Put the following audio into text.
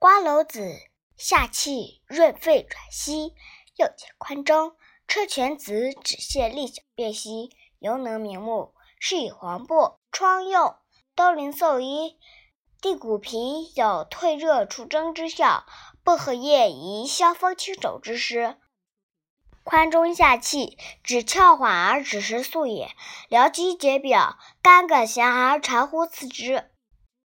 瓜蒌子下气润肺转息，又解宽中；车前子止泻利小便稀，尤能明目。是以黄柏、疮用、兜铃、瘦衣、地骨皮有退热除蒸之效；薄荷叶宜消风清肿之湿。宽中下气，止窍缓而止食速也。疗肌解表，干梗咸而长乎刺之。